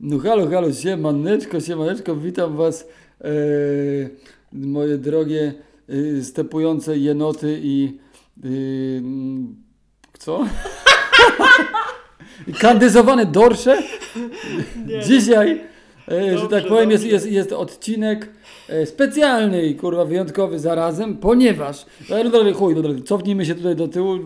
No halo, halo, siemaneczko, siemaneczko, witam was, e, moje drogie e, stepujące jenoty i mm, co? Kandyzowane dorsze. Dzisiaj, e, że Dobrze, tak powiem, jest, dobrze. jest, jest odcinek e, specjalny i kurwa wyjątkowy zarazem, ponieważ, no, chuj, no, cofnijmy się tutaj do tyłu,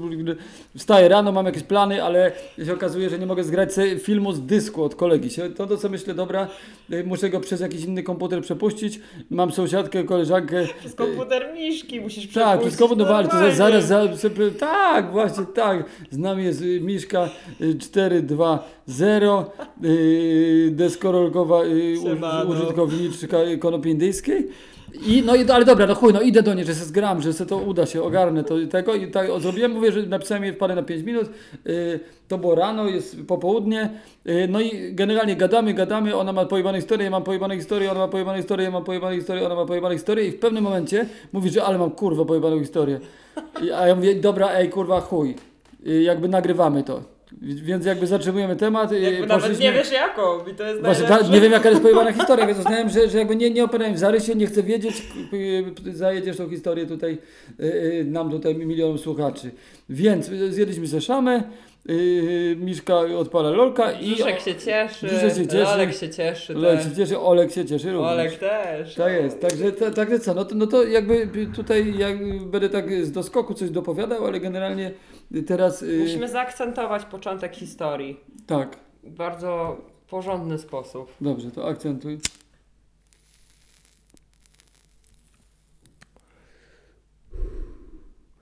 wstaję rano, mam jakieś plany, ale się okazuje, że nie mogę zgrać filmu z dysku od kolegi. To, to co myślę, dobra, e, muszę go przez jakiś inny komputer przepuścić, mam sąsiadkę, koleżankę, Przez komputer Miszki musisz tak, przepuścić wszystko no ale to zaraz, zaraz, tak, właśnie tak. Z nami jest Miszka y, 420, y, deskorolkowa Siemano. użytkowniczka konopi indyjskiej. I, no i, ale dobra, no chuj, no idę do niej, że se zgram, że se to uda się, ogarnę to i tego i tak zrobiłem, mówię, że napisałem jej parę na 5 minut, y, to było rano, jest popołudnie, y, no i generalnie gadamy, gadamy, ona ma pojebane historie, ja mam pojebane historie, ona ma pojebane historie, ja mam pojebane historie, ona ma pojebane historie i w pewnym momencie mówi, że ale mam kurwa pojebaną historię. I, a ja mówię, dobra, ej kurwa chuj, y, jakby nagrywamy to. Więc jakby zatrzymujemy temat. Jakby nawet nie wiesz jaką i to jest Właśnie, ta, nie wiem jaka jest pojebana historia, więc uznałem, że, że jakby nie, nie operałem w zarysie, nie chcę wiedzieć, zajedziesz tą historię tutaj, y, y, nam tutaj milionom słuchaczy. Więc y, zjedliśmy ze szamę, y, Miszka odpala lolka i... Brzuszek się cieszy, Brzuszek się cieszy. Olek się cieszy Olek się cieszy, Olek się cieszy również. Olek też. Tak jest, także, ta, także co, no to, no to jakby tutaj jak będę tak z doskoku coś dopowiadał, ale generalnie teraz... y, Musimy zaakcentować początek historii. Tak, W bardzo porządny sposób. dobrze, to akcentuj.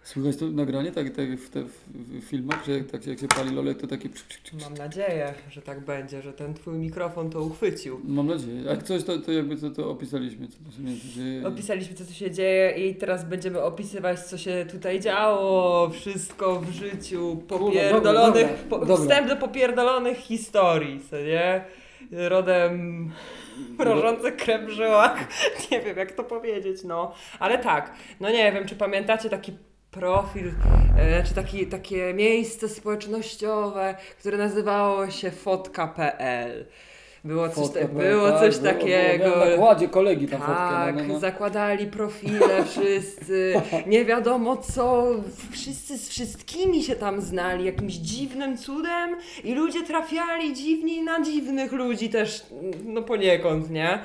Słychać to nagranie, tak, tak w, te, w, filmach, że jak, tak, jak się pali lolek, to taki... psz, psz, psz, psz. Mam nadzieję, że tak będzie, że ten twój mikrofon to uchwycił. Mam nadzieję. Jak coś, to, to jakby to, to opisaliśmy, co to się między dzieje. Opisaliśmy, co tu się dzieje i teraz będziemy opisywać, co się tutaj działo, wszystko w życiu, popierdolonych, dobra, po, dobra. wstęp do popierdolonych historii, co nie? Rodem mrożące krew w żyłach, nie wiem jak to powiedzieć, no. Ale tak, no nie wiem, czy pamiętacie taki profil, e, czy taki, takie miejsce społecznościowe, które nazywało się fotka.pl. Było coś, Fotka, ta, było tak, coś było- takiego. było Na nakładzie kolegi ta Tak, fotka. No, no, no. zakładali profile wszyscy, nie wiadomo co, wszyscy z wszystkimi się tam znali, jakimś dziwnym cudem i ludzie trafiali dziwni na dziwnych ludzi też, no poniekąd, nie?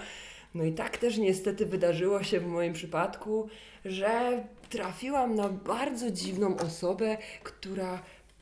No i tak też niestety wydarzyło się w moim przypadku, że trafiłam na bardzo dziwną osobę, która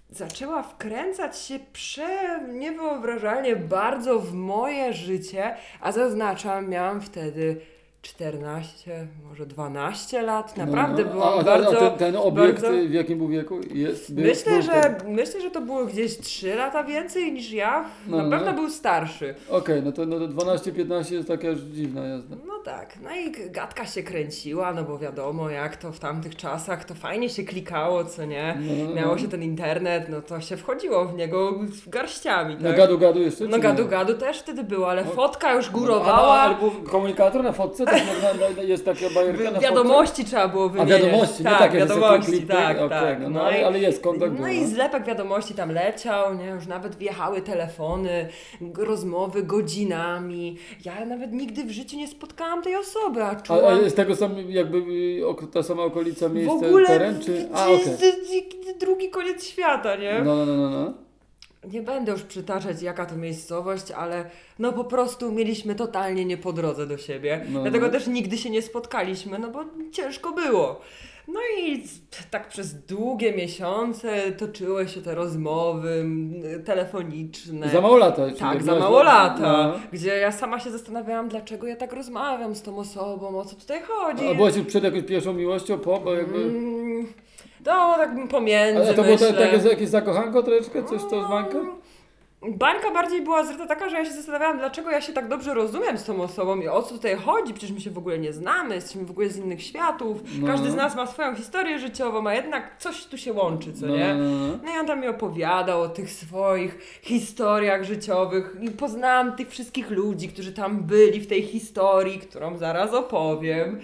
zaczęła wkręcać się prze niewyobrażalnie bardzo w moje życie, a zaznaczam, miałam wtedy 14, może 12 lat. Naprawdę No, no. byłam a, bardzo. A ten, ten obiekt bardzo- w jakim był wieku? Jest, był, Myślę, był że, ten- myślę, że to było gdzieś 3 lata więcej niż ja. No, Na no. pewno był starszy. Okej, no to, no to 12-15 jest taka już dziwna jazda. No tak, no i gadka się kręciła, no bo wiadomo, jak to w tamtych czasach, to fajnie się klikało, co nie? No, no, Miało no. się ten internet, no to się wchodziło w niego z garściami, No tak? gadu gadu jeszcze? No gadu gadu też wtedy było, ale No. fotka już górowała. ale był komunikator na fotce? Tak, jest taka bajerka na Wi- Wiadomości trzeba było fotce? A wiadomości, tak, że sobie wiadomości, tak, okej, tak. no, no, ale, ale jest kontakt był. No i zlepek wiadomości tam leciał, nie? już nawet wjechały telefony, rozmowy godzinami. Ja nawet nigdy w życiu nie spotkałam tej osoby, a A, czułam a z tego sam jakby y, ta sama okolica, w miejsce, ogóle teren, czy... A, z- drugi koniec świata, nie? No, no, no, no, no. Nie będę już przytaczać jaka to miejscowość, ale no po prostu mieliśmy totalnie nie po drodze do siebie. No, Dlatego no. też nigdy się nie spotkaliśmy, no bo ciężko było. No i tak przez długie miesiące toczyły się te rozmowy telefoniczne. Za mało lata. Tak, za mało lat- lata, no. gdzie ja sama się zastanawiałam, dlaczego ja tak rozmawiam z tą osobą, o co tutaj chodzi. A byłaś już przed jakąś pierwszą miłością, po, bo jakby... Mm, No, tak pomiędzy, Ale to było myślę. ta- takie jakieś zakochanko troszeczkę, coś to z bańka? Bardziej była zryta taka, że ja się zastanawiałam, dlaczego ja się tak dobrze rozumiem z tą osobą i o co tutaj chodzi. Przecież my się w ogóle nie znamy, jesteśmy w ogóle z innych światów. No. Każdy z nas ma swoją historię życiową, a jednak coś tu się łączy, co No, nie? no, no, no. No i on tam mi opowiadał o tych swoich historiach życiowych i poznałam tych wszystkich ludzi, którzy tam byli w tej historii, którą zaraz opowiem.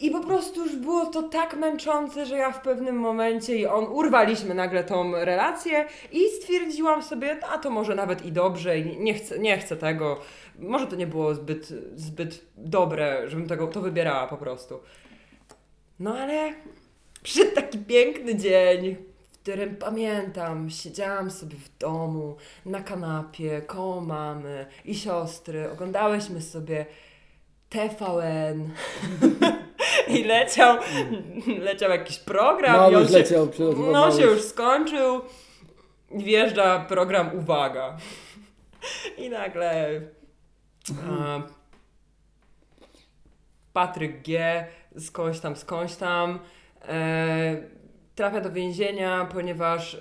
I po prostu już było to tak męczące, że ja w pewnym momencie i on urwaliśmy nagle tą relację i stwierdziłam sobie, a to może nawet i dobrze, i nie chcę, nie chcę tego. Może to nie było zbyt, zbyt dobre, żebym tego to wybierała po prostu. No ale przyszedł taki piękny dzień, w którym pamiętam, siedziałam sobie w domu, na kanapie, koło mamy i siostry, oglądałyśmy sobie TVN i leciał, leciał jakiś program i Mały on już się, leciał no się już skończył, wjeżdża program Uwaga i nagle a, Patryk G. skądś tam, skądś tam e, trafia do więzienia, ponieważ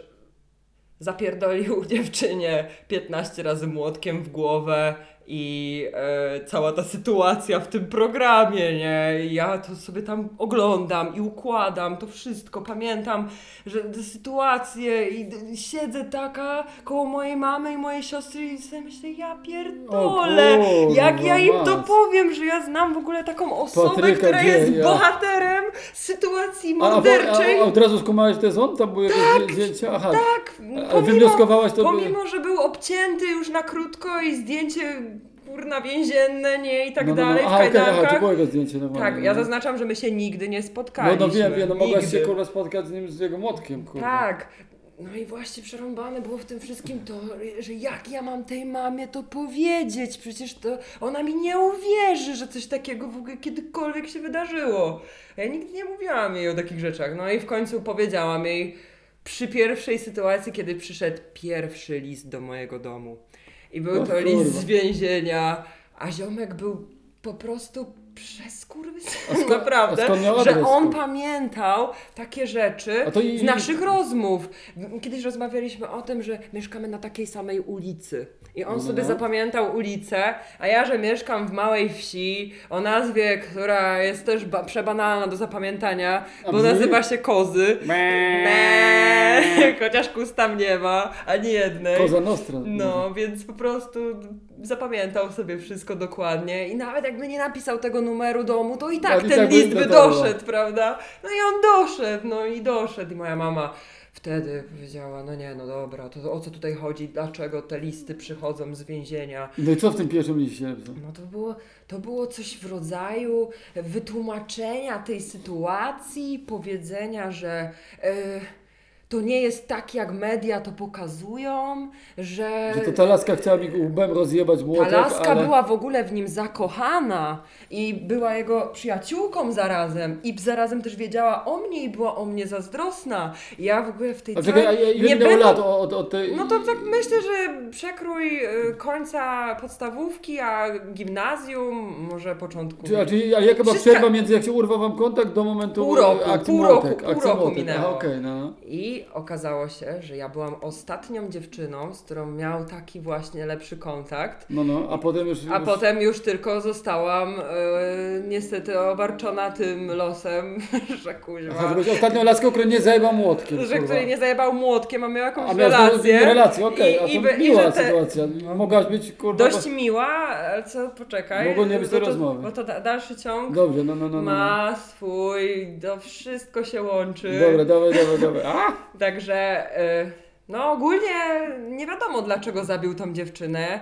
zapierdolił dziewczynie 15 razy młotkiem w głowę i e, cała ta sytuacja w tym programie, nie? I Ja to sobie tam oglądam i układam to wszystko. Pamiętam, że te sytuacje i d- siedzę taka koło mojej mamy i mojej siostry i sobie myślę, ja pierdolę, kurwa, jak ja im to powiem, że ja znam w ogóle taką osobę, Patryka która jest bohaterem sytuacji A, a, morderczej. a, a od razu skumałeś, to jest on? Były jakieś zdjęcia? Aha. Tak, A wywnioskowałaś to by... Pomimo, że był obcięty już na krótko i zdjęcie kurna więzienne, nie i tak no, no, no. dalej, Aha, w okej, aha, kajdankach. to było jego zdjęcie. normalnie, tak, ja no. zaznaczam, że my się nigdy nie No, spotkaliśmy. no wiem, wiem, no mogłaś się kurwa spotkać z nim z jego młotkiem, kurwa. Tak. No i właśnie przerąbane było w tym wszystkim to, że jak ja mam tej mamie to powiedzieć, przecież to ona mi nie uwierzy, że coś takiego w ogóle kiedykolwiek się wydarzyło. Ja nigdy nie mówiłam jej o takich rzeczach. No i w końcu powiedziałam jej przy pierwszej sytuacji, kiedy przyszedł pierwszy list do mojego domu. I był O to list z więzienia, a ziomek był po prostu przeskurwysyn, A sko- naprawdę, skąd że on pamiętał takie rzeczy i- z naszych rozmów. Kiedyś rozmawialiśmy o tym, że mieszkamy na takiej samej ulicy. I on No, sobie no. zapamiętał ulicę, a ja, że mieszkam w małej wsi o nazwie, która jest też ba- przebanalna do zapamiętania, A bo nazywa się Kozy. Eee, chociaż kus tam nie ma, ani jednej. Koza Nostra. No, więc po prostu zapamiętał sobie wszystko dokładnie i nawet jakby nie napisał tego numeru domu, to i tak i ten tak list by doszedł, prawda? No i on doszedł, no i doszedł i moja mama wtedy powiedziała, no nie, no dobra, to o co tutaj chodzi, dlaczego te listy przychodzą z więzienia? No i co w tym pierwszym liście? No to było, to było coś w rodzaju wytłumaczenia tej sytuacji, powiedzenia, że e, to nie jest tak, jak media to pokazują, że... Że to ta laska chciała mi łbem rozjebać Ta młotek, laska ale... była w ogóle w nim zakochana i była jego przyjaciółką zarazem i zarazem też wiedziała o mnie i była o mnie zazdrosna. I ja w ogóle w tej A czekaj, a całej... ile minęło lat od, od, tej... No to tak myślę, że przekrój y, końca podstawówki, a gimnazjum, może początku. Czy, a, czyli, a jaka była Wszystka- przerwa między jak się urwał wam kontakt do momentu Pół roku, pół roku, pół roku minęło. Aha, okej, no, no. I okazało się, że ja byłam ostatnią dziewczyną, z którą miał taki właśnie lepszy kontakt. No, no, a potem już... A już... potem już tylko zostałam e, niestety obarczona tym losem, że Aha, kuźwa, że byłeś ostatnią laską, która nie zajebał młotkiem, że której nie zajebał młotkiem, a miał jakąś A relację. relację, okej, I- a to i miła te- sytuacja. Mogłaś być, kurwa... Dość miła, ale co, poczekaj. Mogło nie być bo tej to, rozmowy. Bo to da, dalszy ciąg Dobrze, no, no, no, no. no. ma swój, to wszystko się łączy. Dobra, dawaj, dawaj, dawaj. A! Także, y, no ogólnie nie wiadomo dlaczego zabił tą dziewczynę.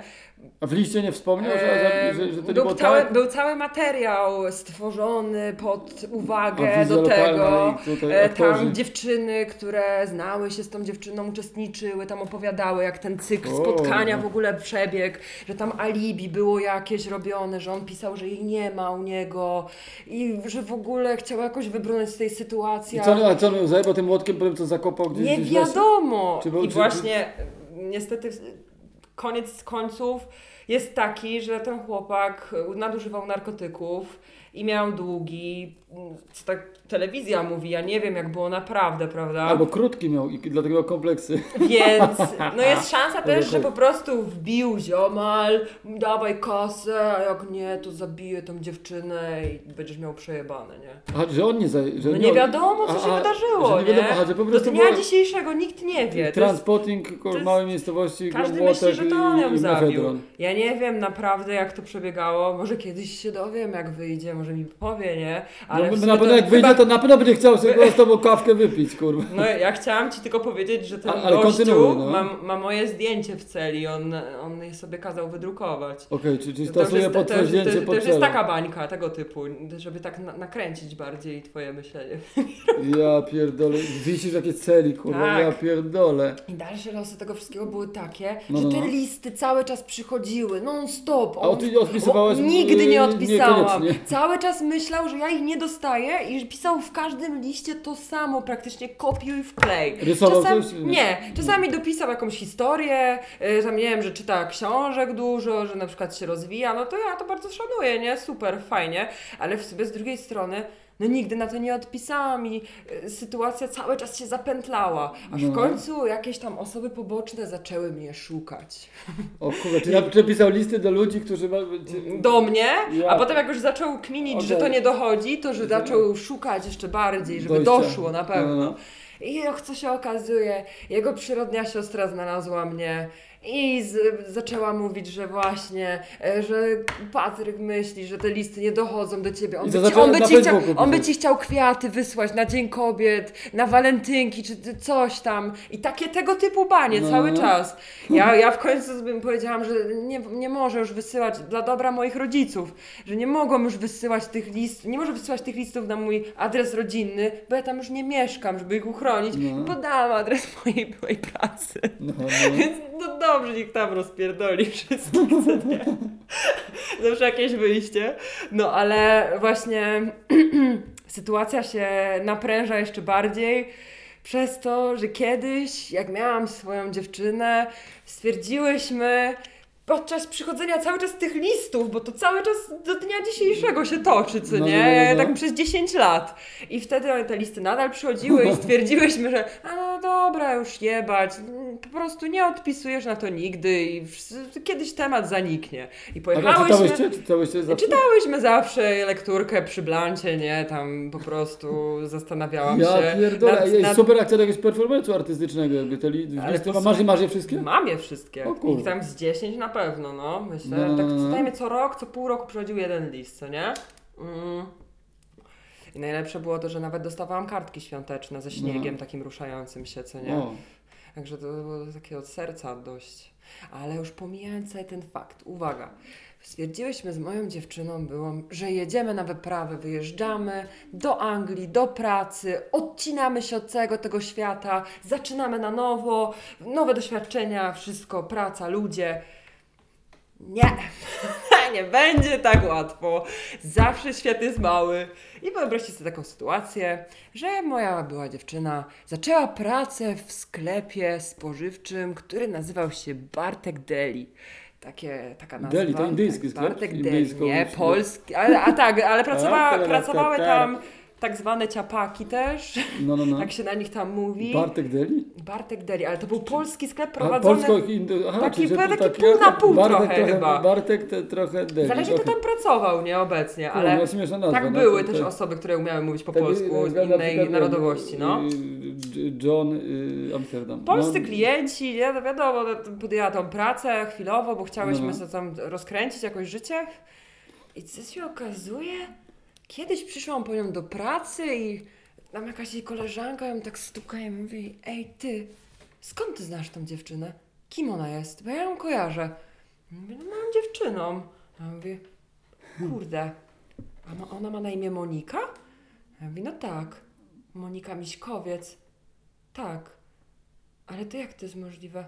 A w liście nie wspomniał, że, że, że, to był, było cały, tak? był cały materiał stworzony pod uwagę do tego. E. Tam dziewczyny, które znały się z tą dziewczyną, uczestniczyły, tam opowiadały, jak ten cykl O, spotkania w ogóle przebiegł, że tam alibi było jakieś robione, że on pisał, że jej nie ma u niego i że w ogóle chciał jakoś wybrnąć z tej sytuacji. I co, a co zajebał tym młotkiem, potem co zakopał gdzieś nie gdzieś wiadomo. Czy I czy- właśnie niestety koniec końców jest taki, że ten chłopak nadużywał narkotyków i miał długi, co tak telewizja mówi, ja nie wiem jak było naprawdę, prawda? Albo krótki miał i dlatego kompleksy. Więc no jest szansa też, że po prostu wbił ziomal, dawaj kasę, a jak nie, to zabiję tą dziewczynę i będziesz miał przejebane, nie? A, że on nie że No nie wiadomo, co a- się a- wydarzyło, nie wiadomo, że po Do prostu dnia było- dzisiejszego nikt nie wie. To jest małej miejscowości, Każdy myśli, że to on ją zabił. Ja nie wiem naprawdę, jak to przebiegało. Może kiedyś się dowiem, jak wyjdzie, może może mi powie, nie? Ale no, na pewno jak wyjdzie, chyba- to na pewno będzie chciał sobie z tobą kawkę wypić, kurwa. No ja chciałam ci tylko powiedzieć, że ten A- ale gościu no. ma, ma moje zdjęcie w celi, on, on je sobie kazał wydrukować. Okej, czyli, czyli To stosuje jest, pod to, to, zdjęcie już- to pod już jest taka bańka tego typu, żeby tak na, nakręcić bardziej twoje myślenie. Ja pierdolę, wisisz jakie celi, kurwa, Tak. ja pierdolę. I dalsze losy tego wszystkiego były takie, No, że no, te no. listy cały czas przychodziły, non stop. A o, ty odpisywałaś? O, nigdy nie odpisałam. niekoniecznie. Cały czas myślał, że ja ich nie dostaję i że pisał w każdym liście to samo, praktycznie kopiuj wklej. Rysował Czasem, coś? Nie, czasami dopisał jakąś historię, y, tam nie wiem, że czyta książek dużo, że na przykład się rozwija, no to ja to bardzo szanuję, nie? Super, fajnie, ale w sobie z drugiej strony no nigdy na to nie odpisałam i y, sytuacja cały czas się zapętlała, aż No. w końcu jakieś tam osoby poboczne zaczęły mnie szukać. O kurwa, czy ja przepisał listy do ludzi, którzy... Ma... Do mnie, Ja. a potem jak już zaczął kminić, że to nie dochodzi, to że zaczął szukać jeszcze bardziej, żeby Dojścia. doszło na pewno. No. I jak co się okazuje, jego przyrodnia siostra znalazła mnie i z, zaczęła mówić, że właśnie, e, że Patryk myśli, że te listy nie dochodzą do ciebie. On, I by ci, zaczęła on, by na ci chciał, Facebooku on by pisać. ci chciał kwiaty wysłać na Dzień Kobiet, na walentynki, czy ty- coś tam. I takie tego typu banie No. cały czas. Ja, ja w końcu bym powiedziałam, że nie, nie może już wysyłać dla dobra moich rodziców, że nie mogą już wysyłać tych listów, nie może wysyłać tych listów na mój adres rodzinny, bo ja tam już nie mieszkam, żeby ich uchronić. No. Podałam adres mojej byłej pracy. No, no. Więc no dobrze, tam rozpierdoli wszystkich, co nie? Zawsze jakieś wyjście. No ale właśnie sytuacja się napręża jeszcze bardziej przez to, że kiedyś, jak miałam swoją dziewczynę, stwierdziłyśmy podczas przychodzenia cały czas tych listów, bo to cały czas do dnia dzisiejszego się toczy, co No, nie? no, no. Tak przez 10 lat. I wtedy te listy nadal przychodziły i stwierdziłyśmy, że a no dobra, już jebać, po prostu nie odpisujesz na to nigdy i kiedyś temat zaniknie. I A pojechałyśmy... czytałyście? Czytałyście zawsze? Czytałyśmy zawsze lekturkę przy blancie, nie? Tam po prostu zastanawiałam Ja się. pierdolę, nad- ej, super akcja jakiegoś performance'u artystycznego, jakby te listy, masz, masz je wszystkie? Mam je wszystkie. O. Ich tam z 10 na pewno, no. Myślę, No, no, tak no, no. co najmniej co rok, co pół roku przychodził jeden list, co nie? Mm. I najlepsze było to, że nawet dostawałam kartki świąteczne ze śniegiem No. takim ruszającym się, co nie? O, Także to było takie od serca dość. Ale już pomijając cały ten fakt, uwaga. Stwierdziłyśmy z moją dziewczyną, było, że jedziemy na wyprawę, wyjeżdżamy do Anglii, do pracy, odcinamy się od całego tego świata, zaczynamy na nowo, nowe doświadczenia, wszystko, praca, ludzie. Nie, nie będzie tak łatwo. Zawsze świat jest mały. I wyobraźcie sobie taką sytuację, że moja była dziewczyna zaczęła pracę w sklepie spożywczym, który nazywał się Bartek Deli. Takie, taka nazwa. Deli, to indyjski sklep? Bartek Deli, nie, polski. Ale, a tak, ale pracowała, tak, tak, pracowały tak. tam tak zwane ciapaki też. no, no, no. Tak się na nich tam mówi. Bartek Deli? Bartek Deli, ale to był polski sklep prowadzony... polsko. Aha, taki- czyli taki pół na pół Bartek trochę chyba. Bartek te, trochę Deli. Zależy kto tam pracował, nie obecnie, Kurwa, ale no, śmieszna nazwa, tak no, były też osoby, które umiały mówić po polsku z innej narodowości, no. John y, Amsterdam. Polscy no, klienci, nie, no wiadomo, no, podjęła tą pracę chwilowo, bo chciałyśmy No. sobie tam rozkręcić jakoś życie. I co się okazuje? Kiedyś przyszłam po nią do pracy i tam jakaś jej koleżanka ją tak stuka i mówi, ej ty, skąd ty znasz tą dziewczynę? Kim ona jest? Bo ja ją kojarzę. Mówię, no mam dziewczyną. A ja mówię, kurde, a ma, ona ma na imię Monika? A ja mówię, no tak, Monika Miśkowiec. Tak. Ale to jak to jest możliwe?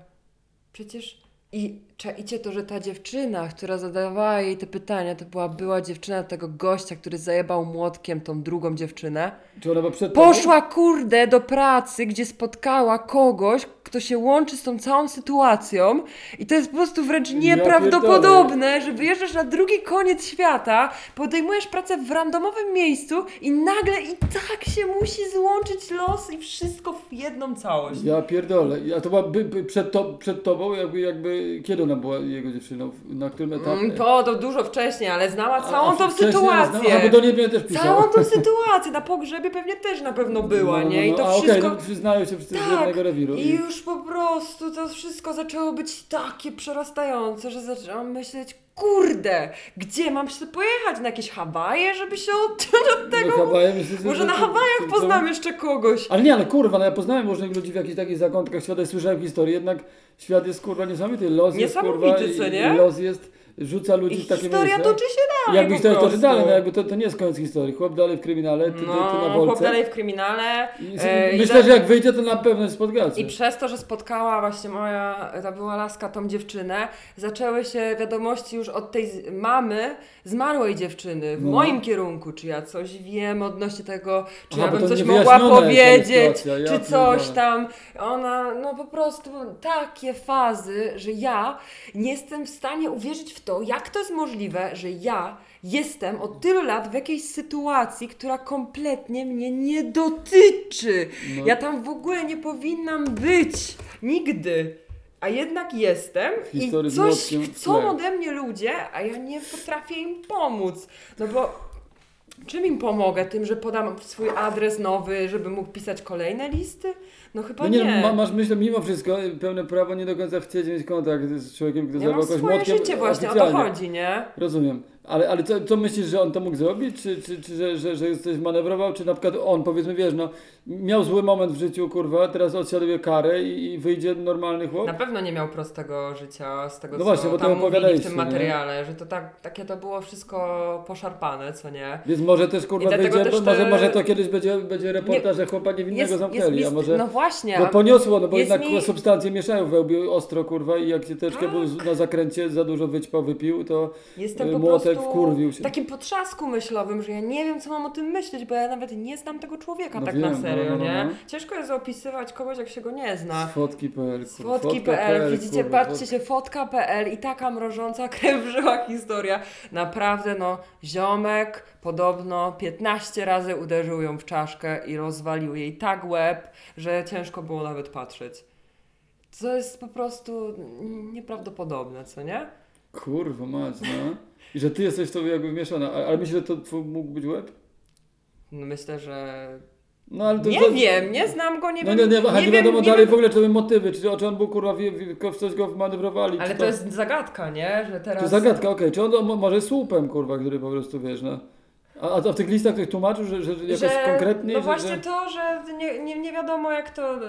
Przecież i czaicie to, że ta dziewczyna, która zadawała jej te pytania, to była była dziewczyna tego gościa, który zajebał młotkiem tą drugą dziewczynę. Czy ona była przed tobą? Poszła kurde do pracy, gdzie spotkała kogoś, kto się łączy z tą całą sytuacją i to jest po prostu wręcz Ja nieprawdopodobne, że wyjeżdżasz na drugi koniec świata, podejmujesz pracę w randomowym miejscu i nagle i tak się musi złączyć los i wszystko w jedną całość. Ja pierdolę. A to była by, by przed, to, przed tobą, jakby, jakby kiedy ona była jego dziewczyną? Na którym etapie? Mm, To, to dużo wcześniej, ale znała A- całą a tą wcześniej sytuację. znała- A, do niej też pisał. Całą tą sytuację, na pogrzebie pewnie też na pewno była, No, no, nie? I no, to a, wszystko... Okej, no, znają się wszyscy z Tak, jednego rewiru. I już po prostu to wszystko zaczęło być takie przerastające, że zaczęłam myśleć, kurde, gdzie mam się pojechać? Na jakieś Hawaje, żeby się od, od tego... Hawaje, myślę, że- Może że- na Hawajach że- poznam jeszcze kogoś. Ale nie, ale kurwa, no ja poznałem różnych ludzi w jakichś takich zakątkach świata i słyszałem historię, jednak świat jest kurwa niesamowity. Los jest kurwa, i- co nie? i los jest, rzuca I ludzi w takie historia toczy się dalej Jakbyś po to prostu. dalej, no jakby to, to nie jest koniec historii. Chłop dalej w kryminale, ty, ty, ty na No, chłop wolce. dalej w kryminale. I, e, i myślę, za- że jak wyjdzie, to na pewno spotkacie. I przez to, że spotkała właśnie moja, ta była laska, tą dziewczynę, zaczęły się wiadomości już od tej mamy zmarłej dziewczyny w No. moim kierunku, czy ja coś wiem odnośnie tego, czy Aha, ja bym to coś mogła powiedzieć, ja czy coś tam. Ona, no po prostu takie fazy, że ja nie jestem w stanie uwierzyć w to, jak to jest możliwe, że ja jestem od tylu lat w jakiejś sytuacji, która kompletnie mnie nie dotyczy. No. Ja tam w ogóle nie powinnam być. Nigdy. A jednak jestem i coś chcą ode mnie ludzie, a ja nie potrafię im pomóc. No bo czym im pomogę? Tym, że podam swój adres nowy, żeby mógł pisać kolejne listy? No chyba No nie. nie, ma, masz myślę mimo wszystko pełne prawo nie do końca chcieć mieć kontakt z człowiekiem, który ja zabrał kogoś swoje młotkiem życie właśnie, o to oficjalnie. chodzi, nie? Rozumiem. Ale, ale co, co myślisz, że on to mógł zrobić? Czy, czy, czy że, że, że coś manewrował? Czy na przykład on, powiedzmy, wiesz, no, miał zły moment w życiu, kurwa, teraz odsiaduje karę i, i wyjdzie normalny chłop? Na pewno nie miał prostego życia z tego, No co właśnie, bo tam mówili w tym nie? materiale, że to tak, takie to było wszystko poszarpane, co nie? Więc może też, kurwa, wyjdzie, też może, te- może to kiedyś będzie, będzie reportaż, że chłopa niewinnego zamknęli, a może... No właśnie, Bo poniosło, no bo jest jednak mi- substancje mieszają w wełbie ostro, kurwa, i jak się troszkę Tak. był na zakręcie, za dużo wyćpał, wypił, to Jestem y, młotek wkurwił się. takim potrzasku myślowym, że ja nie wiem, co mam o tym myśleć, bo ja nawet nie znam tego człowieka No tak wiem, na no, serio, no, no, nie? no. Ciężko jest opisywać kogoś, jak się go nie zna. Fotki.pl, fotka.pl, widzicie, kurwa, patrzcie się, fotka.pl i taka mrożąca krew w żyłach historia. Naprawdę, no, ziomek podobno 15 razy uderzył ją w czaszkę i rozwalił jej tak łeb, że ciężko było nawet patrzeć. Co jest po prostu nieprawdopodobne, co nie? Kurwa mać, no. I że ty jesteś w to jakby wmieszana, A- ale myślisz, że to mógł być łeb? No myślę, że. No ale to Nie to- wiem, nie znam go, nie No wiem. nie, nie, aha, nie, wiem, wiadomo nie dalej wiem. w ogóle, czy były motywy, czy, czy on był kurwa, w coś go wmanewrowali, Ale czy to jest zagadka, nie? Że teraz. To zagadka, okej, czy on to mo- może słupem, kurwa, który po prostu, wiesz, no. A, a to w tych listach ktoś tłumaczył, że, że jakoś że, konkretnie, No że, właśnie że... to, że nie, nie, nie wiadomo jak to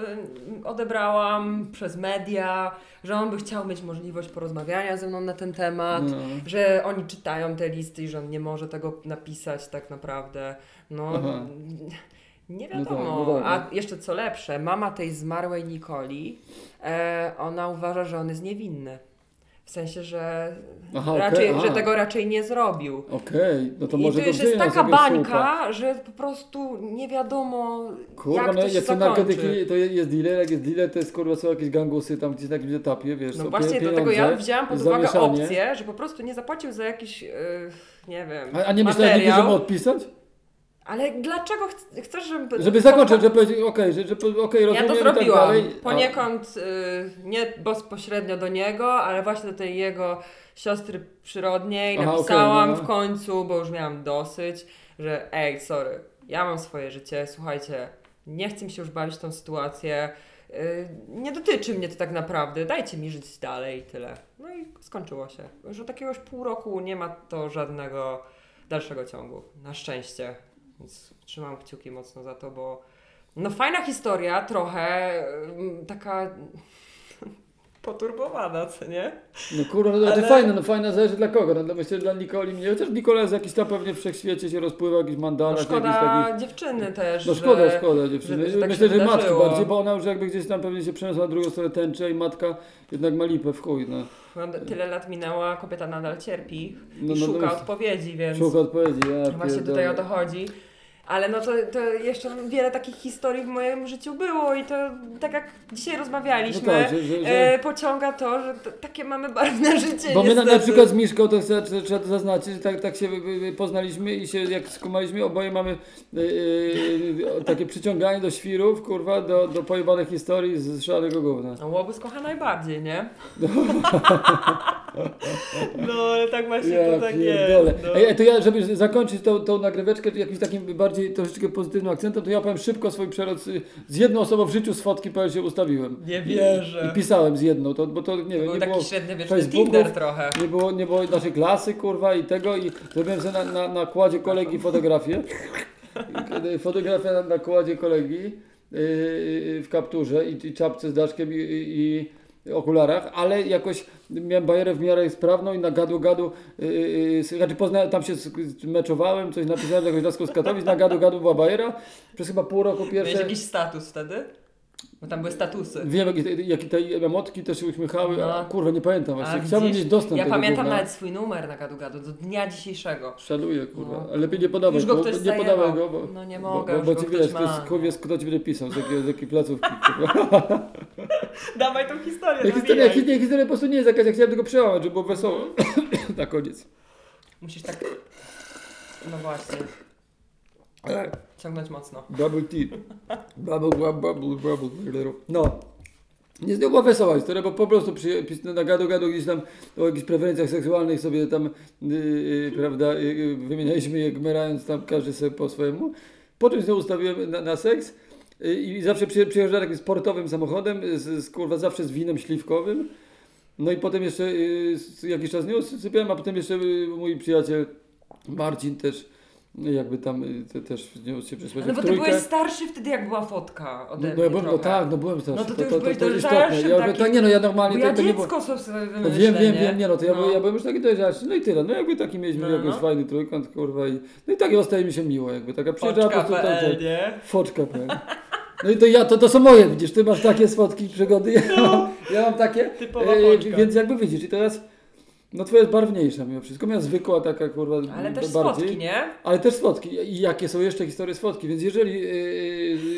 odebrałam przez media, że on by chciał mieć możliwość porozmawiania ze mną na ten temat, No. że oni czytają te listy i że on nie może tego napisać tak naprawdę. No Aha. Nie No tak, wiadomo. no tak. A jeszcze co lepsze, mama tej zmarłej Nikoli, e, ona uważa, że on jest niewinny. W sensie, że, Aha, raczej, aha. że tego raczej nie zrobił. Okej, no to I może to już jest taka bańka, słupa. że po prostu nie wiadomo Kurwa, jak no to się jak są narkotyki, to je- jest dealer, jak jest dealer, to jest kurwa są jakieś gangusy tam gdzieś na jakimś etapie, wiesz, No właśnie, dlatego ja wzięłam pod uwagę opcję, że po prostu nie zapłacił za jakiś, yy, nie wiem, A, a nie myślałeś nigdy, materiał. żeby odpisać? Ale dlaczego ch- chcesz, żeby... Żeby zakończyć, żeby powiedzieć, okej, że, że okej, Ja rozumiem to i tak zrobiłam. dalej. A- Poniekąd y, nie bezpośrednio do niego, ale właśnie do tej jego siostry przyrodniej Aha, napisałam no. w końcu, bo już miałam dosyć, że ej, sorry, ja mam swoje życie, słuchajcie, nie chcę mi się już bawić w tą sytuację, y, nie dotyczy mnie to tak naprawdę, dajcie mi żyć dalej i tyle. No i skończyło się. Już od jakiegoś pół roku nie ma to żadnego dalszego ciągu, na szczęście. Więc trzymam kciuki mocno za to, bo no fajna historia, trochę ym, taka poturbowana, co nie? No kurwa, no Ale- fajne, no fajna zależy dla kogo, no myślę, że dla Nikoli mnie, chociaż Nikola jest jakiś tam pewnie w wszechświecie się rozpływa, jakiś No mandalach, jakiś szkoda takich... dziewczyny też, No że... szkoda, szkoda dziewczyny. że- że tak Myślę, że matki bardziej, bo ona już jakby gdzieś tam pewnie się przeniosła na drugą stronę tęczy i matka jednak ma lipę w chuj, no. No, tyle lat minęła, kobieta nadal cierpi No, i no, szuka no, odpowiedzi, więc Szuka odpowiedzi, ja właśnie pierdolę. tutaj o to chodzi. Ale no to, to jeszcze wiele takich historii w moim życiu było i to tak jak dzisiaj rozmawialiśmy, No tak, że- że- że- E, pociąga to, że t- takie mamy barwne życie Bo my na, na przykład z Miszką, to chcę, trzeba, to zaznaczyć, że tak, tak się poznaliśmy i się jak skumaliśmy, oboje mamy y, y, takie przyciąganie do świrów, kurwa, do, do pojebanych historii z szalonego gówna. No, łobuz kocha najbardziej, nie? No, ale tak właśnie to tak jest. pierdolę. No. Ej, to ja, żeby zakończyć tą, tą nagryweczkę jakimś takim bardziej troszeczkę pozytywnym akcentem, to ja powiem szybko swój przelot z, jedną osobą w życiu z fotki powiem się ustawiłem. Nie I, wierzę. I pisałem z jedną, to, bo to nie wiem, Był nie taki było, średniowieczny. Tinder trochę. nie było, nie było naszej klasy, kurwa i tego i zrobiłem sobie na, na, na kładzie kolegi fotografię. Fotografia na, na kładzie kolegi yy, w kapturze i, i czapce z daszkiem i, i, i okularach, ale jakoś miałem bajerę w miarę sprawną i na gadu gadu, yy, znaczy pozna, tam się meczowałem, coś napisałem z jakąś laską z Katowic, na gadu gadu była bajera. Przez chyba pół roku Miałeś pierwsze... jakiś status wtedy? Bo tam były statusy. Wiem, jakie, te emotki też się uśmiechały, No. a kurwa nie pamiętam właśnie. A Chciałbym widzisz? mieć dostęp Ja do tego pamiętam gówna. nawet swój numer na gadu gadu do dnia dzisiejszego. Szanuję, kurwa. No. Ale lepiej nie podawaj Już go bo- ktoś nie zajebał. podawaj go, bo, No nie bo, mogę, bo, bo go ci wiesz, to jest kto ci będzie pisał, z jakiej, z jakiej placówki. Dawaj tą historię, Ja historia, historia, historia po prostu nie jest jakaś, ja chciałem tylko przełamać, żeby było wesoło. Mhm. Na koniec. Musisz tak... No właśnie, ciągnąć mocno. Bubble tea. Bubble, bubble, bubble, bubble. No. Nie z była wesoła historia, bo po prostu przy, pis- na gadu gadu gdzieś tam o jakichś preferencjach seksualnych sobie tam, yy, yy, prawda, yy, wymienialiśmy je gmerając tam każdy sobie po swojemu. Potem z nią ustawiłem na, na seks yy, i zawsze przy, przyjeżdżała takim sportowym samochodem, z, z, kurwa, zawsze z winem śliwkowym. No i potem jeszcze z- jakiś czas z nią sypiałem, a potem jeszcze mój przyjaciel Marcin też jakby tam yy, te, też z nią się przesłać No bo ty trójkę. byłeś starszy wtedy, jak była fotka No, ode no, mnie ja byłem, no tak, no byłem starszy. No to ty już to, to, byłeś to. Ja, takim- tak, nie no, ja Bo normalnie ja to, to było. dziecko sobie No wiem, wiem, nie? wiem, nie no, to ja, no. byłem- ja byłem już taki dojrzalszy, no i tyle, no jakby taki mieliśmy No, jakiś no. fajny trójkąt, kurwa i no i tak zostaje mi się miło jakby, taka przyjeżdżała po prostu tam, nie? foczka.pl. No i to ja, to, to są moje, widzisz, ty masz takie swotki i przygody, ja, mam, ja mam takie, No. E, foczka. więc jakby widzisz i teraz, no twoja jest barwniejsza mimo wszystko, moja zwykła taka kurwa Ale też bardziej. fotki, nie? Ale też fotki. I jakie są jeszcze historie z fotki. Więc jeżeli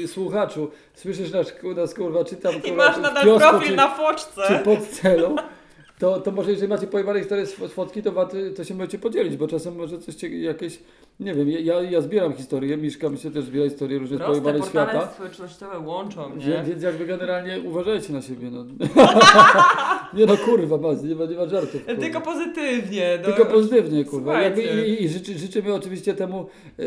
yy, słuchaczu słyszysz nasz, nas kurwa, czy tam I kurwa, masz nadal kiosku, profil czy, na czy foczce. pod celą, to, to może jeżeli macie pojebane historie z fotki, to, to się możecie podzielić, bo czasem może coś cie- jakieś, nie wiem, ja, ja zbieram historie, Miszka mi się też zbiera historie różne Proste, pojebanej portale świata. społecznościowe łączą, nie? Więc, więc jakby generalnie uważajcie na siebie, no. nie no kurwa, Mac, nie ma, nie ma żartów. Kurwa. Tylko pozytywnie. No. Tylko pozytywnie, kurwa. Jakby, I i życzy, życzymy oczywiście temu e,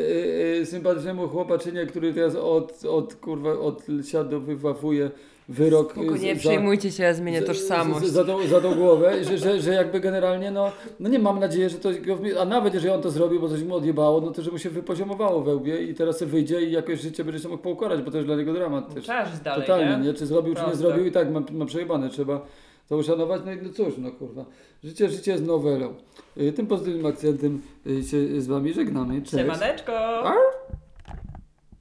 e, sympatycznemu chłopaczynie, który teraz od, od kurwa, odsiadowywawuje wyrok. e, Spoko, nie za- przejmujcie się, ja zmienię za- tożsamość. Za, za, tą, za tą głowę, że, że, że jakby generalnie, no, no nie mam nadziei, że to go A nawet jeżeli on to zrobił, bo coś mu odjebało, no to że mu się wypoziomowało we łbie i teraz sobie wyjdzie i jakoś życie będzie się mógł poukładać, bo to jest dla niego dramat też. Dalej, Totalnie, nie? nie? Czy zrobił, czy nie zrobił i tak ma, ma przejebane, trzeba to uszanować, no i no cóż, no kurwa. Życie, życie jest nowelą. Y, Tym pozytywnym akcentem y, się z wami żegnamy. Cześć. Siemaneczko!